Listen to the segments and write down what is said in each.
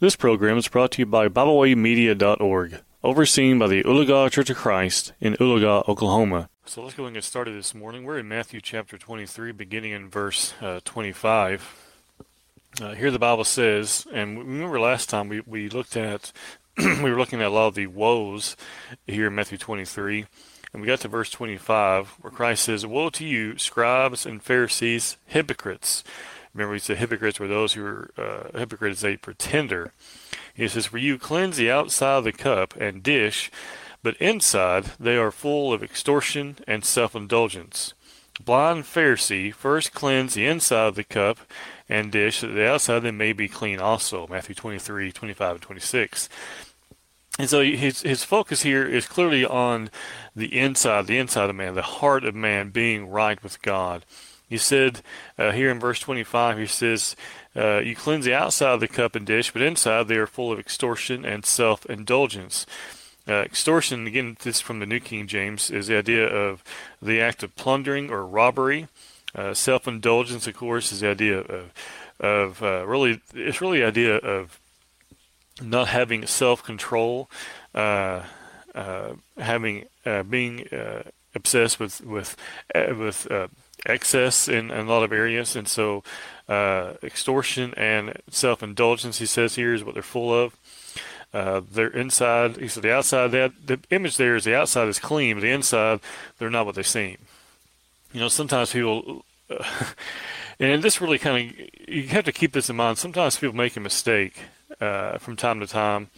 This program is brought to you by BibleWayMedia.org, overseen by the Oologah Church of Christ in Oologah, Oklahoma. So let's go and get started this morning. We're in Matthew chapter 23, beginning in verse uh, 25. Uh, here the Bible says, and remember last time we, we looked at, we were looking at a lot of the woes here in Matthew 23, and we got to verse 25 where Christ says, Woe to you, scribes and Pharisees, hypocrites! Remember, he said hypocrites were those who were uh, hypocrite is a pretender. He says, For you cleanse the outside of the cup and dish, but inside they are full of extortion and self indulgence. Blind Pharisee, first cleanse the inside of the cup and dish, that the outside they may be clean also. Matthew 23, 25, and 26. And so his his focus here is clearly on the inside, the inside of man, the heart of man being right with God. He said uh, here in verse 25, he says, uh, You cleanse the outside of the cup and dish, but inside they are full of extortion and self indulgence. Uh, extortion, again, this from the New King James, is the idea of the act of plundering or robbery. Uh, self indulgence, of course, is the idea of, of uh, really, it's really the idea of not having self control, uh, having, being obsessed with, with, with, excess in, in, a lot of areas, and so uh, extortion and self-indulgence, he says here, is what they're full of. Uh, they're inside. He said the outside that the image there is the outside is clean, but the inside they're not what they seem. You know, sometimes people, and this really kind of you have to keep this in mind. Sometimes people make a mistake uh, from time to time,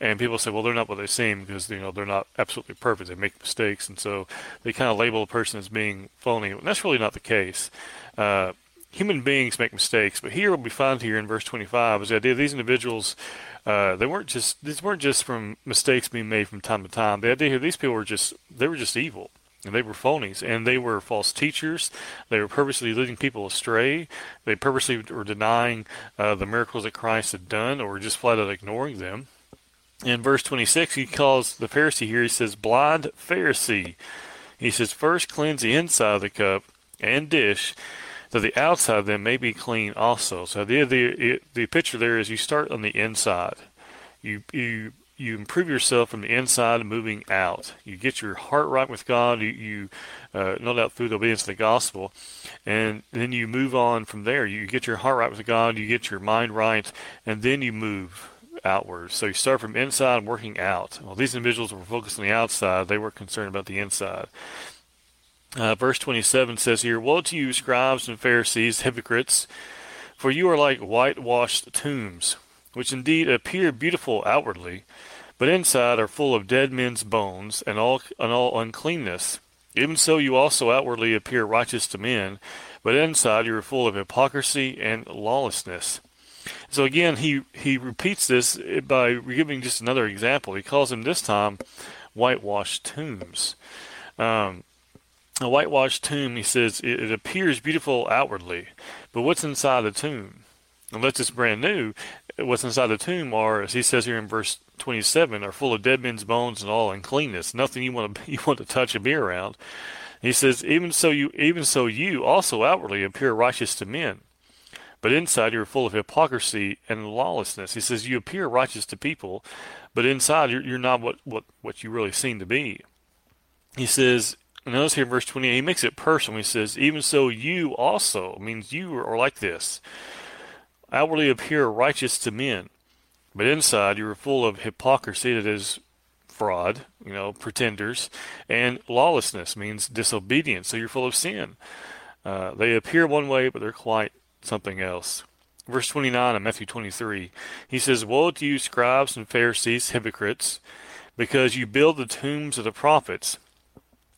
and people say, well, they're not what they seem because you know they're not absolutely perfect. They make mistakes, and so they kind of label a person as being phony. And that's really not the case. Uh, human beings make mistakes, but here what we find here in verse 25 is the idea these individuals. Uh, they weren't just these weren't just from mistakes being made from time to time. The idea here these people were just they were just evil and they were phonies and they were false teachers they were purposely leading people astray they purposely were denying uh, the miracles that christ had done or just flat out ignoring them in verse 26, he calls the Pharisee here, he says, blind Pharisee. He says, first cleanse the inside of the cup and dish, that the outside of them may be clean also. So the the the picture there is you start on the inside. You you you improve yourself from the inside moving out. You get your heart right with God. You, you uh, no doubt through the obedience of the gospel, and then you move on from there. You get your heart right with God. You get your mind right, and then you move outwards. So you start from inside and working out. Well, these individuals were focused on the outside, they were concerned about the inside. Uh, verse 27 says here, Woe to you, scribes and Pharisees, hypocrites, for you are like whitewashed tombs, which indeed appear beautiful outwardly, but inside are full of dead men's bones and all, and all uncleanness. Even so, you also outwardly appear righteous to men, but inside you are full of hypocrisy and lawlessness. So again, he he repeats this by giving just another example. He calls them this time whitewashed tombs. Um, a whitewashed tomb, he says, it, it, appears beautiful outwardly, but what's inside the tomb? Unless it's brand new, what's inside the tomb are, as he says here in verse 27, are full of dead men's bones and all uncleanness. Nothing you want to you want to touch or be around. He says, even so you even so you also outwardly appear righteous to men, but inside you are full of hypocrisy and lawlessness. He says, You appear righteous to people, but inside you're, you're not what, what, what you really seem to be. He says, notice here in verse 28, he makes it personal. He says, Even so, you also, means you are like this, outwardly appear righteous to men, but inside you are full of hypocrisy, that is fraud, you know, pretenders, and lawlessness means disobedience. So you're full of sin. Uh, they appear one way, but they're quite something else. Verse 29 of Matthew 23, he says, Woe to you, scribes and Pharisees, hypocrites, because you build the tombs of the prophets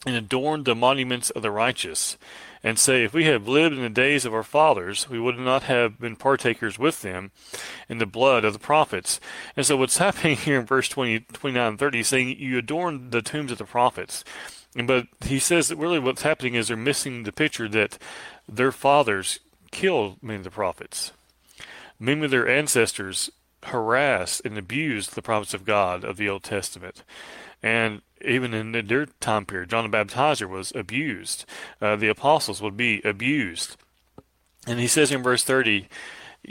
and adorn the monuments of the righteous, and say, If we had lived in the days of our fathers, we would not have been partakers with them in the blood of the prophets. And so what's happening here in verse 20, 29 and 30, he's saying, You adorn the tombs of the prophets. But he says that really what's happening is they're missing the picture that their fathers killed many of the prophets. Many of their ancestors harassed and abused the prophets of God of the Old Testament. And even in their time period, John the Baptizer was abused. Uh, the apostles would be abused. And he says in verse 30,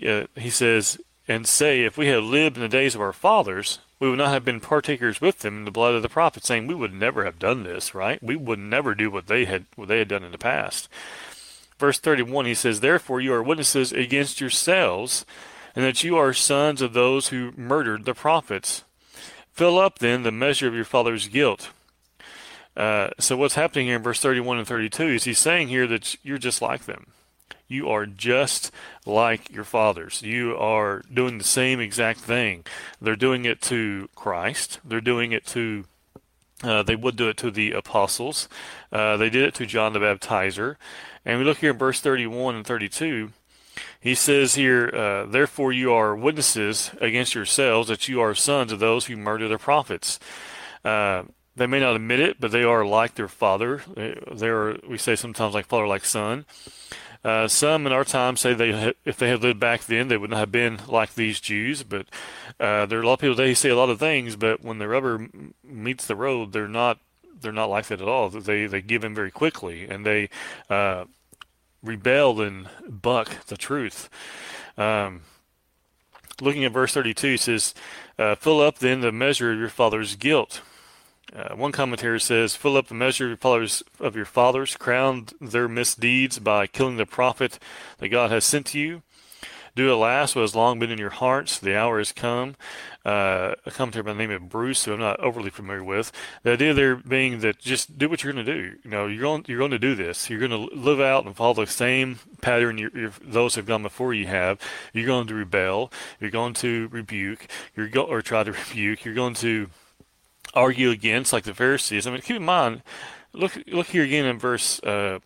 uh, he says, and say, If we had lived in the days of our fathers, we would not have been partakers with them in the blood of the prophets, saying we would never have done this, right? We would never do what they had what they had done in the past. Verse 31, he says, Therefore you are witnesses against yourselves, and that you are sons of those who murdered the prophets. Fill up then the measure of your father's guilt. Uh, so what's happening here in verse 31 and 32 is he's saying here that you're just like them. You are just like your fathers. You are doing the same exact thing. They're doing it to Christ. They're doing it to uh, they would do it to the apostles. Uh, they did it to John the Baptizer. And we look here in verse 31 and 32. He says here, uh, Therefore you are witnesses against yourselves that you are sons of those who murder the prophets. Uh, they may not admit it, but they are like their father. They are, we say sometimes like father, like son. Uh, some in our time say they, if they had lived back then, they would not have been like these Jews. But uh, there are a lot of people today who say a lot of things, but when the rubber meets the road, they're not they're not like that at all. They they give in very quickly, and they uh, rebel and buck the truth. Um, looking at verse 32, it says, uh, "Fill up then the measure of your father's guilt." Uh, one commentator says, "Fill up the measure of your fathers, of your fathers, crown their misdeeds by killing the prophet that God has sent to you. Do at last what has long been in your hearts. The hour has come." Uh, a commentator by the name of Bruce, who I'm not overly familiar with. The idea there being that just do what you're going to do. You know, you're going you're going to do this. You're going to live out and follow the same pattern you those have gone before you have. You're going to rebel. You're going to rebuke. You're go or try to rebuke. You're going to argue against, like the Pharisees. I mean, keep in mind, look look here again in verse uh,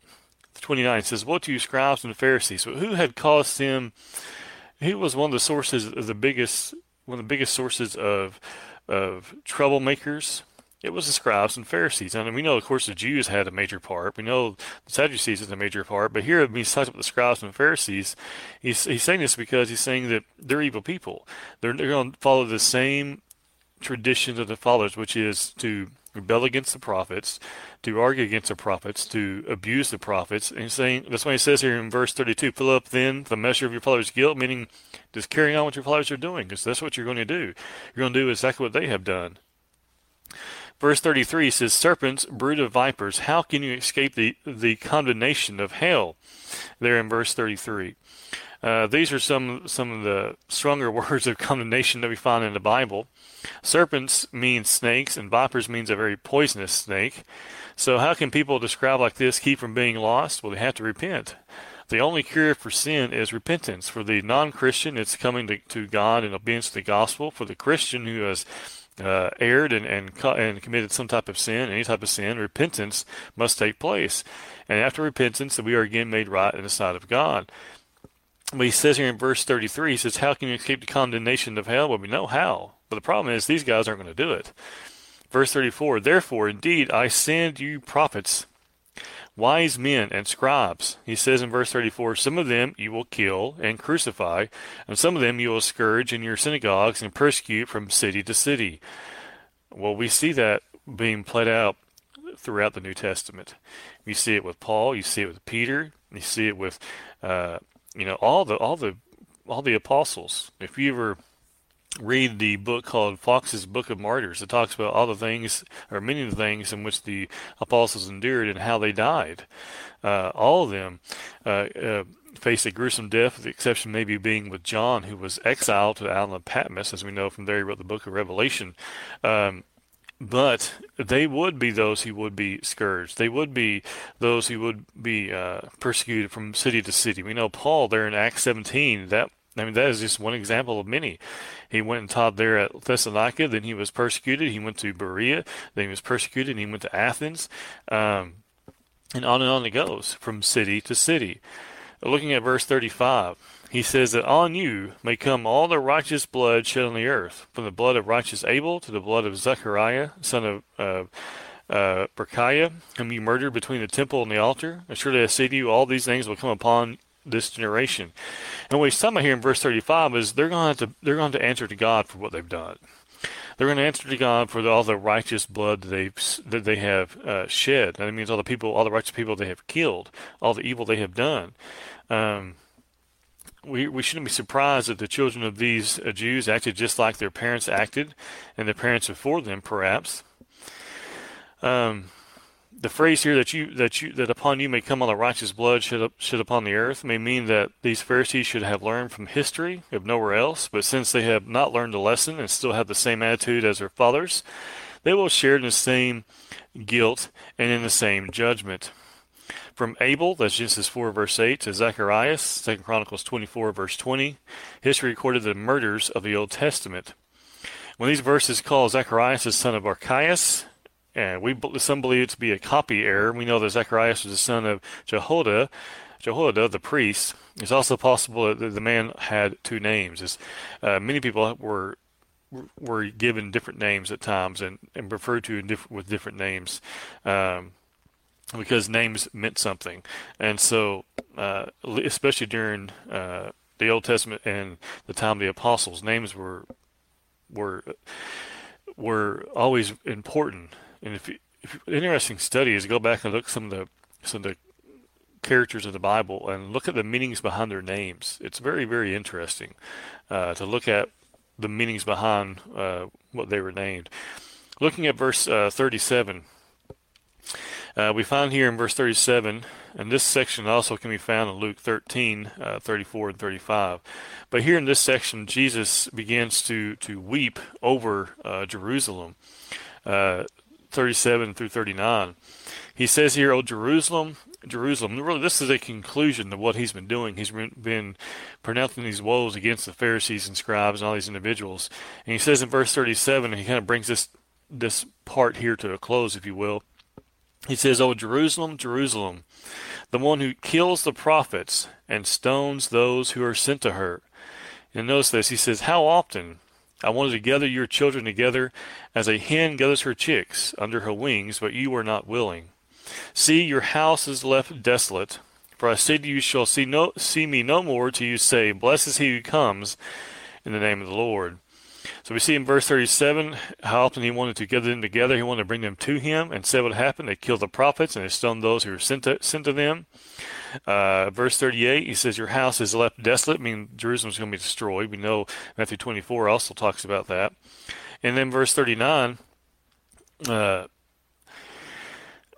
29. It says, "What to you, scribes and Pharisees? Who had caused him? Who was one of the sources of the biggest one of the biggest sources of of troublemakers?" It was the scribes and Pharisees. And we know, of course, the Jews had a major part. We know the Sadducees had a major part. But here, when he's talking about the scribes and Pharisees, he's, he's saying this because he's saying that they're evil people. They're, they're going to follow the same traditions of the fathers, which is to rebel against the prophets, to argue against the prophets, to abuse the prophets. And saying that's why he says here in verse 32, fill up then the measure of your father's guilt, meaning just carrying on what your fathers are doing, because that's what you're going to do. You're going to do exactly what they have done. Verse 33 says, Serpents, brood of vipers, how can you escape the, the condemnation of hell? There in verse 33. Uh, these are some some of the stronger words of condemnation that we find in the Bible. Serpents means snakes, and vipers means a very poisonous snake. So how can people described like this keep from being lost? Well, they have to repent. The only cure for sin is repentance. For the non-Christian, it's coming to, to God in obedience to the gospel. For the Christian who has uh, erred and, and and committed some type of sin, any type of sin, repentance must take place. And after repentance, we are again made right in the sight of God. But he says here in verse 33, he says, How can you escape the condemnation of hell? Well, we know how. But the problem is, these guys aren't going to do it. Verse 34, Therefore, indeed, I send you prophets, wise men, and scribes. He says in verse 34, Some of them you will kill and crucify, and some of them you will scourge in your synagogues and persecute from city to city. Well, we see that being played out throughout the New Testament. You see it with Paul, you see it with Peter, you see it with uh, you know all the all the all the apostles. If you ever read the book called Fox's Book of Martyrs, it talks about all the things or many of the things in which the apostles endured and how they died. Uh, all of them uh, uh, faced a gruesome death, with the exception maybe being with John, who was exiled to the island of Patmos, as we know from there he wrote the book of Revelation. Um, but they would be those who would be scourged. They would be those who would be uh, persecuted from city to city. We know Paul there in Acts 17. That I mean, that is just one example of many. He went and taught there at Thessalonica. Then he was persecuted. He went to Berea. Then he was persecuted. And he went to Athens, um, and on and on it goes from city to city. Looking at verse 35 he says that on you may come all the righteous blood shed on the earth, from the blood of righteous Abel to the blood of Zechariah, son of uh, uh, whom you murdered between the temple and the altar. Surely I say to you, all these things will come upon this generation. And what he's talking about here in verse 35 is they're going to, to they're going to answer to God for what they've done. They're going to answer to God for the, all the righteous blood that they that they have uh, shed. That means all the people, all the righteous people they have killed, all the evil they have done. Um, we, we shouldn't be surprised that the children of these uh, Jews acted just like their parents acted, and their parents before them, perhaps. Um, the phrase here that you that you that upon you may come all the righteous blood shed, shed upon the earth may mean that these Pharisees should have learned from history, if nowhere else. But since they have not learned the lesson and still have the same attitude as their fathers, they will share in the same guilt and in the same judgment. From Abel, that's Genesis 4, verse 8, to Zacharias, 2 Chronicles 24, verse 20, history recorded the murders of the Old Testament. When these verses call Zacharias the son of Archias, and we some believe it to be a copy error. We know that Zacharias was the son of Jehoiada, Jehoiada the priest. It's also possible that the man had two names. As, uh, many people were were given different names at times and, and referred to diff- with different names. Um, because names meant something. And so, uh, especially during uh, the Old Testament and the time of the apostles, names were were were always important. And if, if interesting study is go back and look some of the some of the characters of the Bible and look at the meanings behind their names. It's very very interesting uh, to look at the meanings behind uh, what they were named. Looking at verse uh, 37 uh, we find here in verse 37, and this section also can be found in Luke 13, uh, 34 and 35. But here in this section, Jesus begins to, to weep over uh, Jerusalem, uh, 37 through 39. He says here, O Jerusalem, Jerusalem. Really, this is a conclusion of what he's been doing. He's been, been pronouncing these woes against the Pharisees and scribes and all these individuals. And he says in verse 37, and he kind of brings this this part here to a close, if you will. He says, "O Jerusalem, Jerusalem, the one who kills the prophets and stones those who are sent to her." And notice this. He says, "How often I wanted to gather your children together as a hen gathers her chicks under her wings, but you were not willing. See, your house is left desolate. For I say to you, shall see no see me no more till you say, Blessed is he who comes in the name of the Lord." So we see in verse 37 how often he wanted to gather them together. He wanted to bring them to him and said what happened. They killed the prophets and they stoned those who were sent to, sent to them. Uh, verse 38, he says, Your house is left desolate, meaning Jerusalem's going to be destroyed. We know Matthew 24 also talks about that. And then verse 39, uh,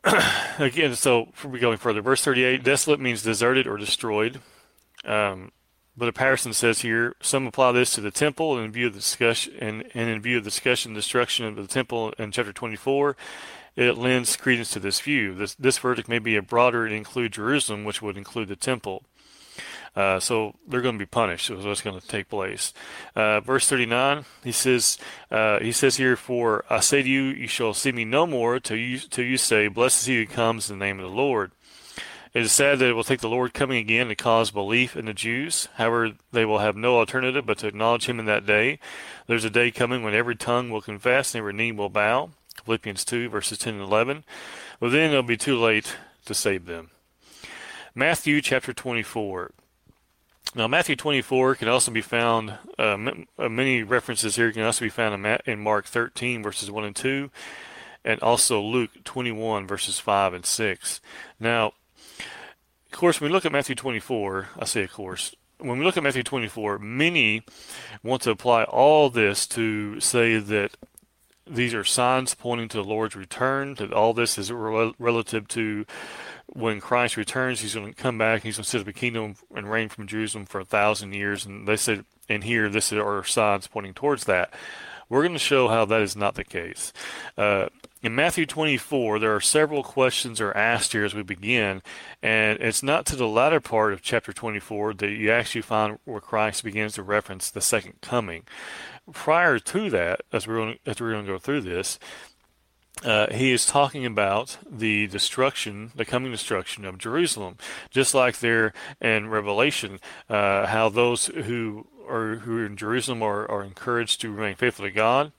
again, so we're going further. Verse 38, desolate means deserted or destroyed. Um, but a Patterson says here, some apply this to the temple in view of the discussion and, and in view of the discussion destruction of the temple in chapter 24. It lends credence to this view. This, this verdict may be a broader and include Jerusalem, which would include the temple. Uh, so they're going to be punished. Is what's going to take place. Uh, verse 39, he says, uh, he says here, "For I say to you, you shall see me no more till you till you say, Blessed is he who comes in the name of the Lord." It is sad that it will take the Lord coming again to cause belief in the Jews. However, they will have no alternative but to acknowledge him in that day. There's a day coming when every tongue will confess and every knee will bow. Philippians 2, verses 10 and 11. Well, then it'll be too late to save them. Matthew chapter 24. Now, Matthew 24 can also be found, uh, uh many references here can also be found in, in Mark 13, verses 1 and 2, and also Luke 21, verses 5 and 6. Now, of course, when we look at Matthew 24, I say, of course, when we look at Matthew 24, many want to apply all this to say that these are signs pointing to the Lord's return, that all this is relative to when Christ returns, he's going to come back, he's going to set up a kingdom and reign from Jerusalem for a thousand years. And they said, and here, this are signs pointing towards that. We're going to show how that is not the case. Uh, in Matthew 24, there are several questions are asked here as we begin, and it's not to the latter part of chapter 24 that you actually find where Christ begins to reference the second coming. Prior to that, as we're going, as we're going to go through this, uh, he is talking about the destruction, the coming destruction of Jerusalem, just like there in Revelation, uh, how those who are who are in Jerusalem are, are encouraged to remain faithful to God,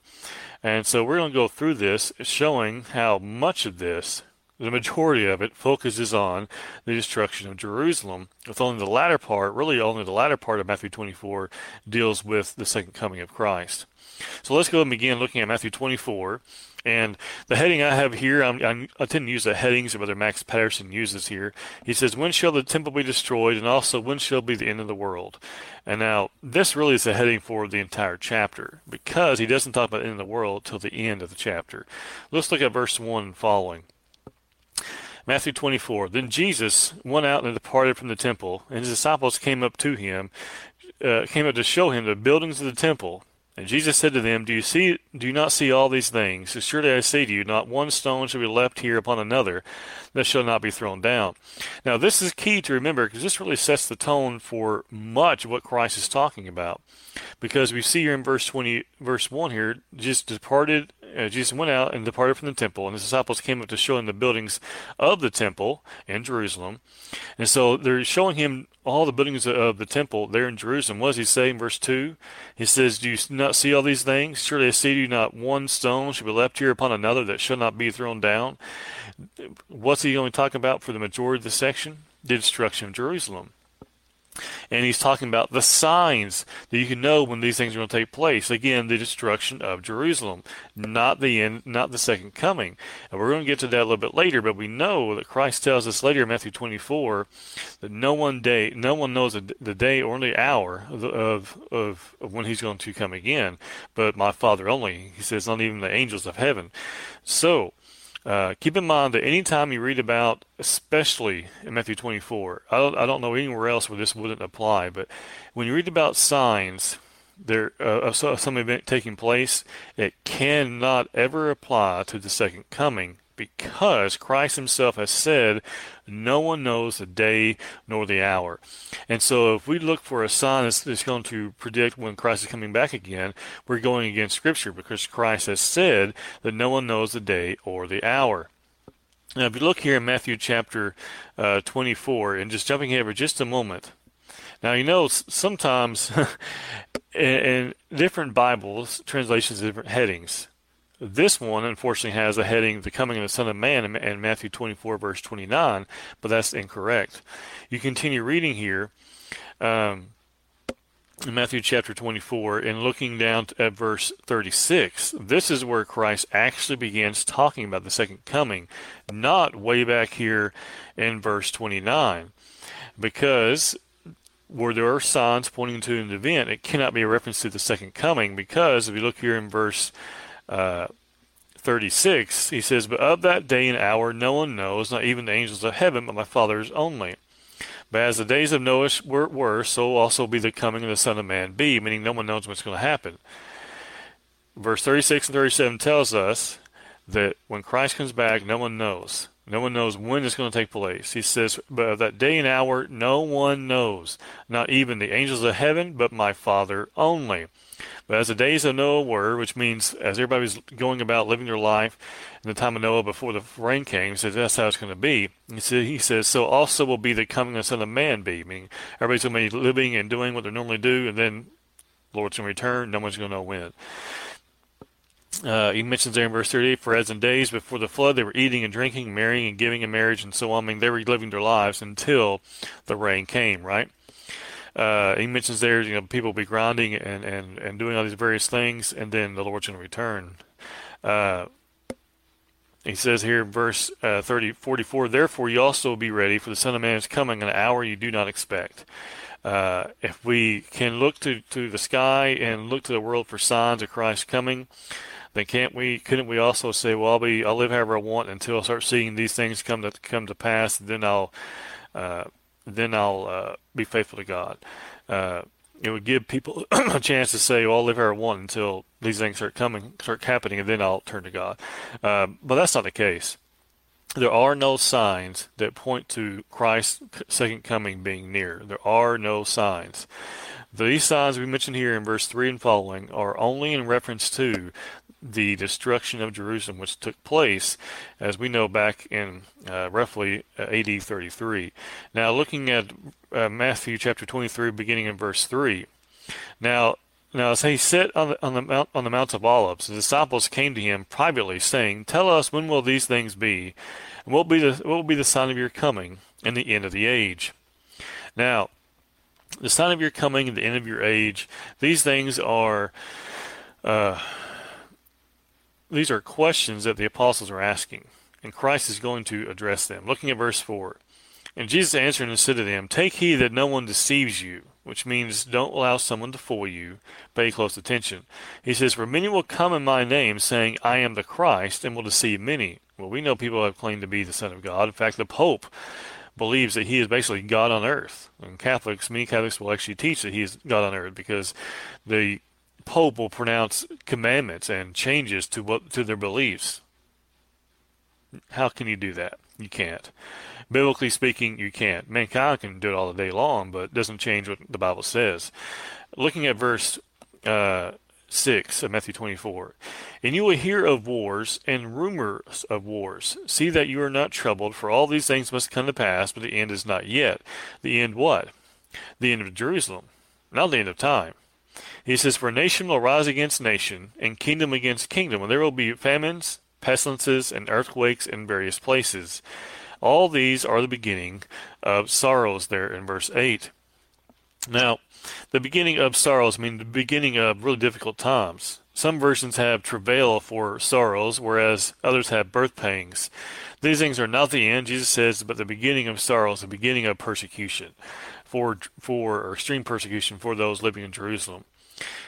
and so we're going to go through this, showing how much of this the majority of it focuses on the destruction of Jerusalem, with only the latter part, really only the latter part of Matthew 24, deals with the second coming of Christ. So let's go and begin looking at Matthew 24. And the heading I have here, I'm, I'm, i tend to use the headings that Brother Max Patterson uses here. He says, When shall the temple be destroyed? And also, when shall be the end of the world? And now, this really is the heading for the entire chapter because he doesn't talk about the end of the world till the end of the chapter. Let's look at verse 1 and following. Matthew 24. Then Jesus went out and departed from the temple, and his disciples came up to him, uh, came up to show him the buildings of the temple. And Jesus said to them, Do you see do you not see all these things? Surely I say to you, not one stone shall be left here upon another that shall not be thrown down. Now this is key to remember because this really sets the tone for much of what Christ is talking about. Because we see here in verse twenty verse one here, just departed uh, Jesus went out and departed from the temple, and his disciples came up to show him the buildings of the temple in Jerusalem. And so they're showing him all the buildings of the temple there in Jerusalem. What does he say in verse 2? He says, Do you not see all these things? Surely I to you, not one stone shall be left here upon another that shall not be thrown down. What's he only talking about for the majority of the section? The destruction of Jerusalem and he's talking about the signs that you can know when these things are going to take place. Again, the destruction of Jerusalem, not the end, not the second coming. And we're going to get to that a little bit later, but we know that Christ tells us later in Matthew 24 that no one day, no one knows the day or the hour of, of, of, when he's going to come again, but my Father only. He says, not even the angels of heaven. So, uh, keep in mind that anytime you read about, especially in Matthew 24, I don't, I don't know anywhere else where this wouldn't apply, but when you read about signs there uh, of some event taking place, it cannot ever apply to the second coming because Christ himself has said, no one knows the day nor the hour. And so if we look for a sign that's, that's, going to predict when Christ is coming back again, we're going against Scripture because Christ has said that no one knows the day or the hour. Now, if you look here in Matthew chapter uh, 24, and just jumping ahead for just a moment, now you know sometimes in, in different Bibles, translations, different headings. This one, unfortunately, has a heading, The Coming of the Son of Man, in Matthew 24, verse 29, but that's incorrect. You continue reading here um, in Matthew chapter 24 and looking down at verse 36. This is where Christ actually begins talking about the second coming, not way back here in verse 29. Because where there are signs pointing to an event, it cannot be a reference to the second coming because if you look here in verse uh, 36, he says, But of that day and hour no one knows, not even the angels of heaven, but my Father's only. But as the days of Noah were, were, so also will be the coming of the Son of Man be, meaning no one knows what's going to happen. Verse 36 and 37 tells us that when Christ comes back, no one knows. No one knows when it's going to take place. He says, But of that day and hour, no one knows, not even the angels of heaven, but my Father only. But as the days of Noah were, which means as everybody was going about living their life in the time of Noah before the rain came, he says that's how it's going to be. He says, he says, so also will be the coming of the Son of Man be. Meaning everybody's going to be living and doing what they normally do, and then the Lord's going to return. No one's going to know when. Uh, he mentions there in verse 38, for as in days before the flood, they were eating and drinking, marrying and giving in marriage, and so on. I mean, they were living their lives until the rain came, right? Uh, he mentions there, you know, people will be grinding and, and, and doing all these various things, and then the Lord's going to return. Uh, he says here verse uh, 30, 44, Therefore you also be ready, for the Son of Man is coming in an hour you do not expect. Uh, if we can look to, to the sky and look to the world for signs of Christ coming, then can't we? Couldn't we also say, "Well, I'll be, I'll live however I want until I start seeing these things come to come to pass, and then I'll uh, then I'll uh, be faithful to God. Uh, it would give people a chance to say, "Well, I'll live here I want until these things start coming, start happening, and then I'll turn to God." Uh, but that's not the case. There are no signs that point to Christ's second coming being near. There are no signs. These signs we mentioned here in verse 3 and following are only in reference to the destruction of Jerusalem, which took place, as we know, back in uh, roughly uh, AD 33. Now, looking at uh, Matthew chapter 23, beginning in verse 3. Now, now as he sat on the, on the mount on the Mount of Olives, the disciples came to him privately, saying, "Tell us when will these things be, And what will be the what will be the sign of your coming and the end of the age? Now, the sign of your coming and the end of your age. These things are. Uh, these are questions that the apostles are asking, and Christ is going to address them. Looking at verse 4. And Jesus answered and said to them, Take heed that no one deceives you, which means don't allow someone to fool you. Pay close attention. He says, For many will come in my name, saying, I am the Christ, and will deceive many. Well, we know people have claimed to be the Son of God. In fact, the Pope believes that he is basically God on earth. And Catholics, many Catholics will actually teach that he is God on earth because the Pope will pronounce commandments and changes to what to their beliefs. How can you do that? You can't. Biblically speaking, you can't. Mankind can do it all the day long, but it doesn't change what the Bible says. Looking at verse uh, 6 of Matthew 24. And you will hear of wars and rumors of wars. See that you are not troubled, for all these things must come to pass, but the end is not yet. The end what? The end of Jerusalem, not the end of time. He says, For nation will rise against nation, and kingdom against kingdom, and there will be famines, pestilences, and earthquakes in various places. All these are the beginning of sorrows, there in verse 8. Now, the beginning of sorrows mean the beginning of really difficult times. Some versions have travail for sorrows, whereas others have birth pangs. These things are not the end, Jesus says, but the beginning of sorrows, the beginning of persecution, for for or extreme persecution for those living in Jerusalem.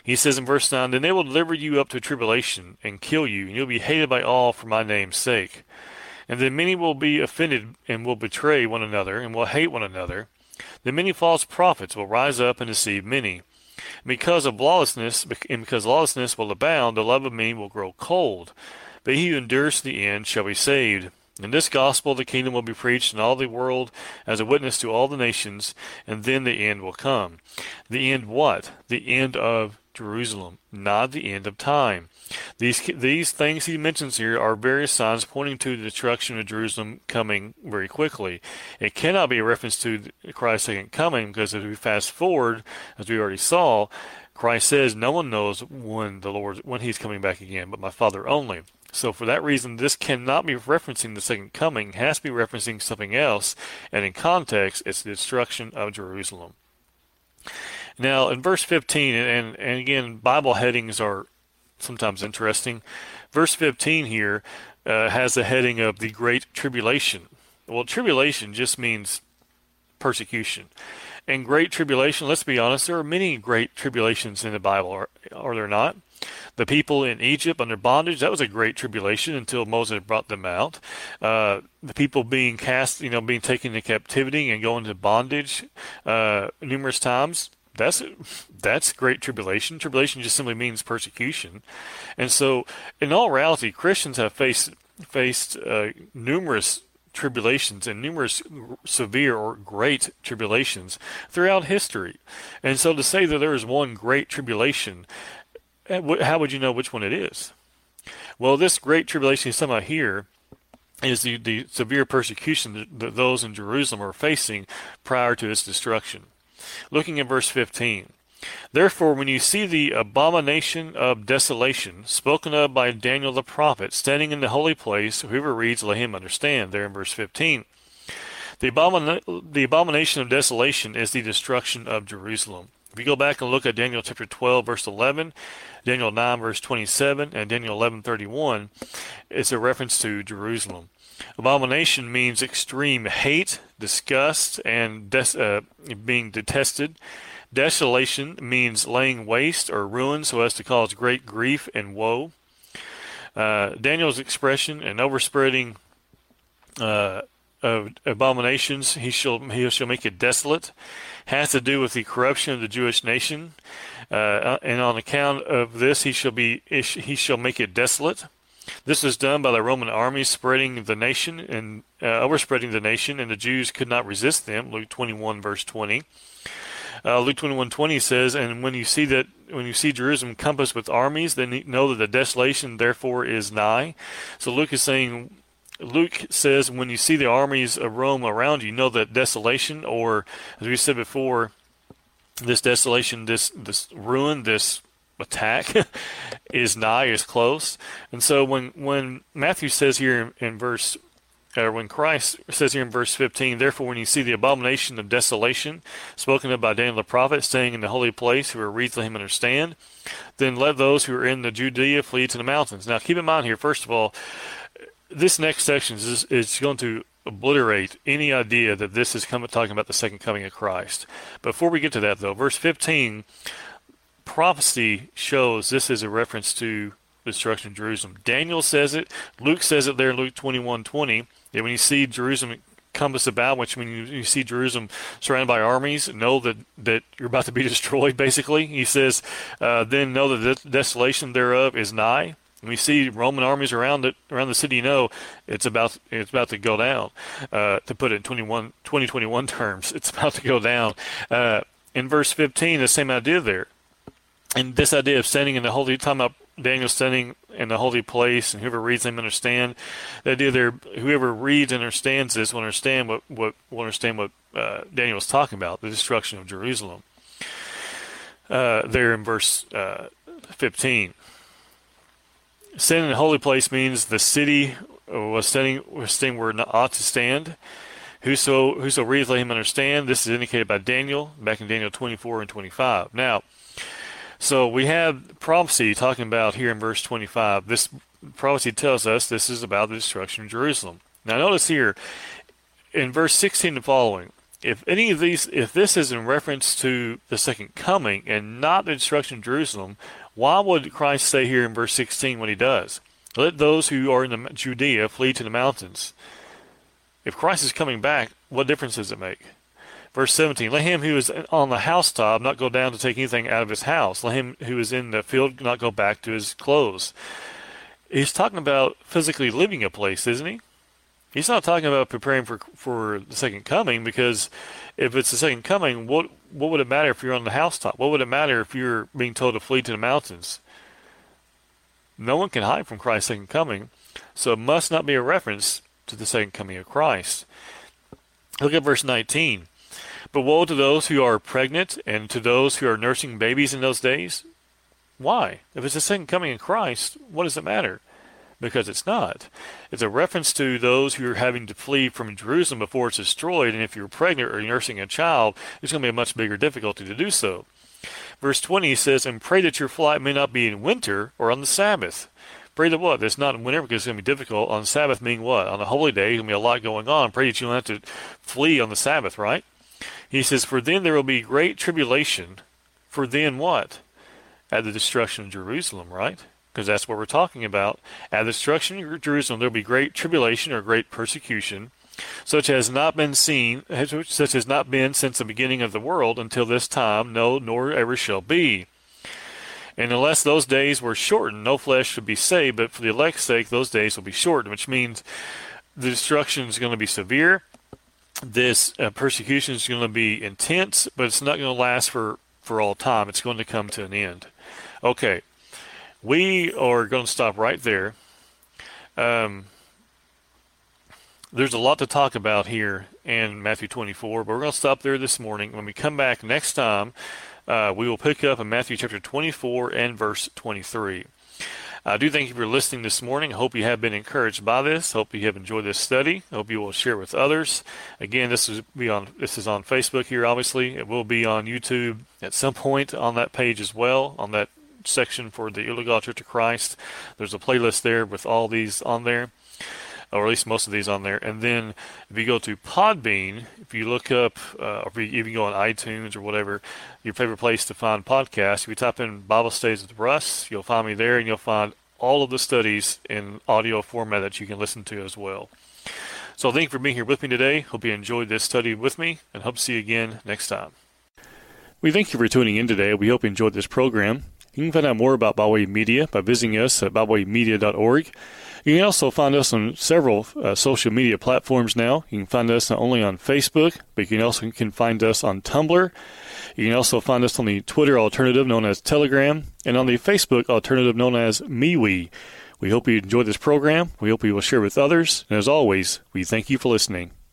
He says in verse 9, Then they will deliver you up to tribulation and kill you, and you'll be hated by all for my name's sake. And then many will be offended and will betray one another and will hate one another. Then many false prophets will rise up and deceive many. Because of lawlessness, and because lawlessness will abound, the love of many will grow cold. But he who endures to the end shall be saved. In this gospel the kingdom will be preached in all the world as a witness to all the nations, and then the end will come. The end what? The end of Jerusalem, not the end of time. These these things he mentions here are various signs pointing to the destruction of Jerusalem coming very quickly. It cannot be a reference to Christ's second coming because if we fast forward, as we already saw, Christ says, "No one knows when the Lord when He's coming back again, but my Father only." So for that reason, this cannot be referencing the second coming, it has to be referencing something else, and in context, it's the destruction of Jerusalem. Now, in verse 15, and, and again, Bible headings are sometimes interesting. Verse 15 here uh, has the heading of the Great Tribulation. Well, tribulation just means persecution. And great tribulation, let's be honest, there are many great tribulations in the Bible, are, are there not? The people in Egypt under bondage, that was a great tribulation until Moses brought them out. Uh, the people being cast, you know, being taken into captivity and going to bondage uh, numerous times, that's that's great tribulation. Tribulation just simply means persecution, and so in all reality, Christians have faced faced uh, numerous tribulations and numerous severe or great tribulations throughout history. And so to say that there is one great tribulation how would you know which one it is? Well, this great tribulation talking about here is the, the severe persecution that those in Jerusalem are facing prior to its destruction. Looking at verse 15. Therefore, when you see the abomination of desolation spoken of by Daniel the prophet standing in the holy place, whoever reads, let him understand. There in verse 15. The, the abomination of desolation is the destruction of Jerusalem. If you go back and look at Daniel chapter 12, verse 11, Daniel 9, verse 27, and Daniel 11, 31, it's a reference to Jerusalem. Abomination means extreme hate, disgust, and des- uh, being detested. Desolation means laying waste or ruin so as to cause great grief and woe. Uh, Daniel's expression, and overspreading uh, of abominations, he shall he shall make it desolate has to do with the corruption of the Jewish nation, uh, and on account of this, he shall be he shall make it desolate. This was done by the Roman army spreading the nation and uh, overspreading the nation, and the Jews could not resist them. Luke 21 verse 20. Uh, Luke 21:20 says, "And when you see that when you see Jerusalem compassed with armies, then know that the desolation therefore is nigh." So Luke is saying Luke says, when you see the armies of Rome around you, know that desolation, or as we said before, this desolation, this this ruin, this attack is nigh, is close. And so when when Matthew says here in, in verse or when Christ says here in verse 15, therefore, when you see the abomination of desolation spoken of by Daniel the prophet, staying in the holy place, who are read to him understand, then let those who are in the Judea flee to the mountains. Now, keep in mind here, first of all, this next section is, is going to obliterate any idea that this is coming, talking about the second coming of Christ. Before we get to that, though, verse 15, prophecy shows this is a reference to destruction of Jerusalem. Daniel says it. Luke says it there in Luke 21 20. That when you see Jerusalem compass about, which when you, you, see Jerusalem surrounded by armies, know that, that you're about to be destroyed, basically. He says, uh, then know that the desolation thereof is nigh. When we see Roman armies around it, around the city, you know it's about it's about to go down. Uh, to put it in 21, 2021 terms, it's about to go down. Uh, in verse 15, the same idea there. And this idea of standing in the holy, time about Daniel standing in the holy place, and whoever reads them understand. The idea there, whoever reads and understands this will understand what, what will understand what uh, Daniel was talking about, the destruction of Jerusalem. Uh, there in verse uh, 15. Standing in the holy place means the city was standing, was standing where it ought to stand. Whoso, whoso reads, let him understand. This is indicated by Daniel, back in Daniel 24 and 25. Now, so we have prophecy talking about here in verse 25. This prophecy tells us this is about the destruction of Jerusalem. Now, notice here in verse 16 and following, if any of these, if this is in reference to the second coming and not the destruction of Jerusalem, why would Christ say here in verse 16 what he does? Let those who are in Judea flee to the mountains. If Christ is coming back, what difference does it make? Verse 17, let him who is on the housetop not go down to take anything out of his house. Let him who is in the field not go back to his clothes. He's talking about physically leaving a place, isn't he? He's not talking about preparing for for the second coming because if it's the second coming, what what would it matter if you're on the housetop? What would it matter if you're being told to flee to the mountains? No one can hide from Christ's second coming, so it must not be a reference to the second coming of Christ. Look at verse 19. But woe to those who are pregnant and to those who are nursing babies in those days. Why? If it's the second coming of Christ, what does it matter? because it's not. It's a reference to those who are having to flee from Jerusalem before it's destroyed, and if you're pregnant or nursing a child, it's going to be a much bigger difficulty to do so. Verse 20 says, And pray that your flight may not be in winter or on the Sabbath. Pray that what? That's not in winter because it's going to be difficult. On Sabbath meaning what? On a holy day, there's going to be a lot going on. Pray that you don't have to flee on the Sabbath, right? He says, For then there will be great tribulation. For then what? At the destruction of Jerusalem, right? because that's what we're talking about. At the destruction of Jerusalem, there will be great tribulation or great persecution, such as not been seen, such as not been since the beginning of the world until this time, no, nor ever shall be. And unless those days were shortened, no flesh should be saved, but for the elect's sake, those days will be shortened, which means the destruction is going to be severe. This uh, persecution is going to be intense, but it's not going to last for, for all time. It's going to come to an end. Okay, we are going to stop right there. Um, there's a lot to talk about here in Matthew 24, but we're going to stop there this morning. When we come back next time, uh, we will pick up in Matthew chapter 24 and verse 23. I do thank you for listening this morning. Hope you have been encouraged by this. Hope you have enjoyed this study. Hope you will share with others. Again, this is be on this is on Facebook here. Obviously, it will be on YouTube at some point on that page as well. On that section for the Oologah Church Christ. There's a playlist there with all these on there, or at least most of these on there. And then if you go to Podbean, if you look up, uh, or if you even go on iTunes or whatever, your favorite place to find podcasts, if you type in Bible Studies with Russ, you'll find me there and you'll find all of the studies in audio format that you can listen to as well. So thank you for being here with me today. Hope you enjoyed this study with me and hope to see you again next time. We thank you for tuning in today. We hope you enjoyed this program. You can find out more about BibleWay Media by visiting us at biblewaymedia.org. You can also find us on several uh, social media platforms now. You can find us not only on Facebook, but you can also can find us on Tumblr. You can also find us on the Twitter alternative known as Telegram and on the Facebook alternative known as MeWe. We hope you enjoyed this program. We hope you will share with others. And as always, we thank you for listening.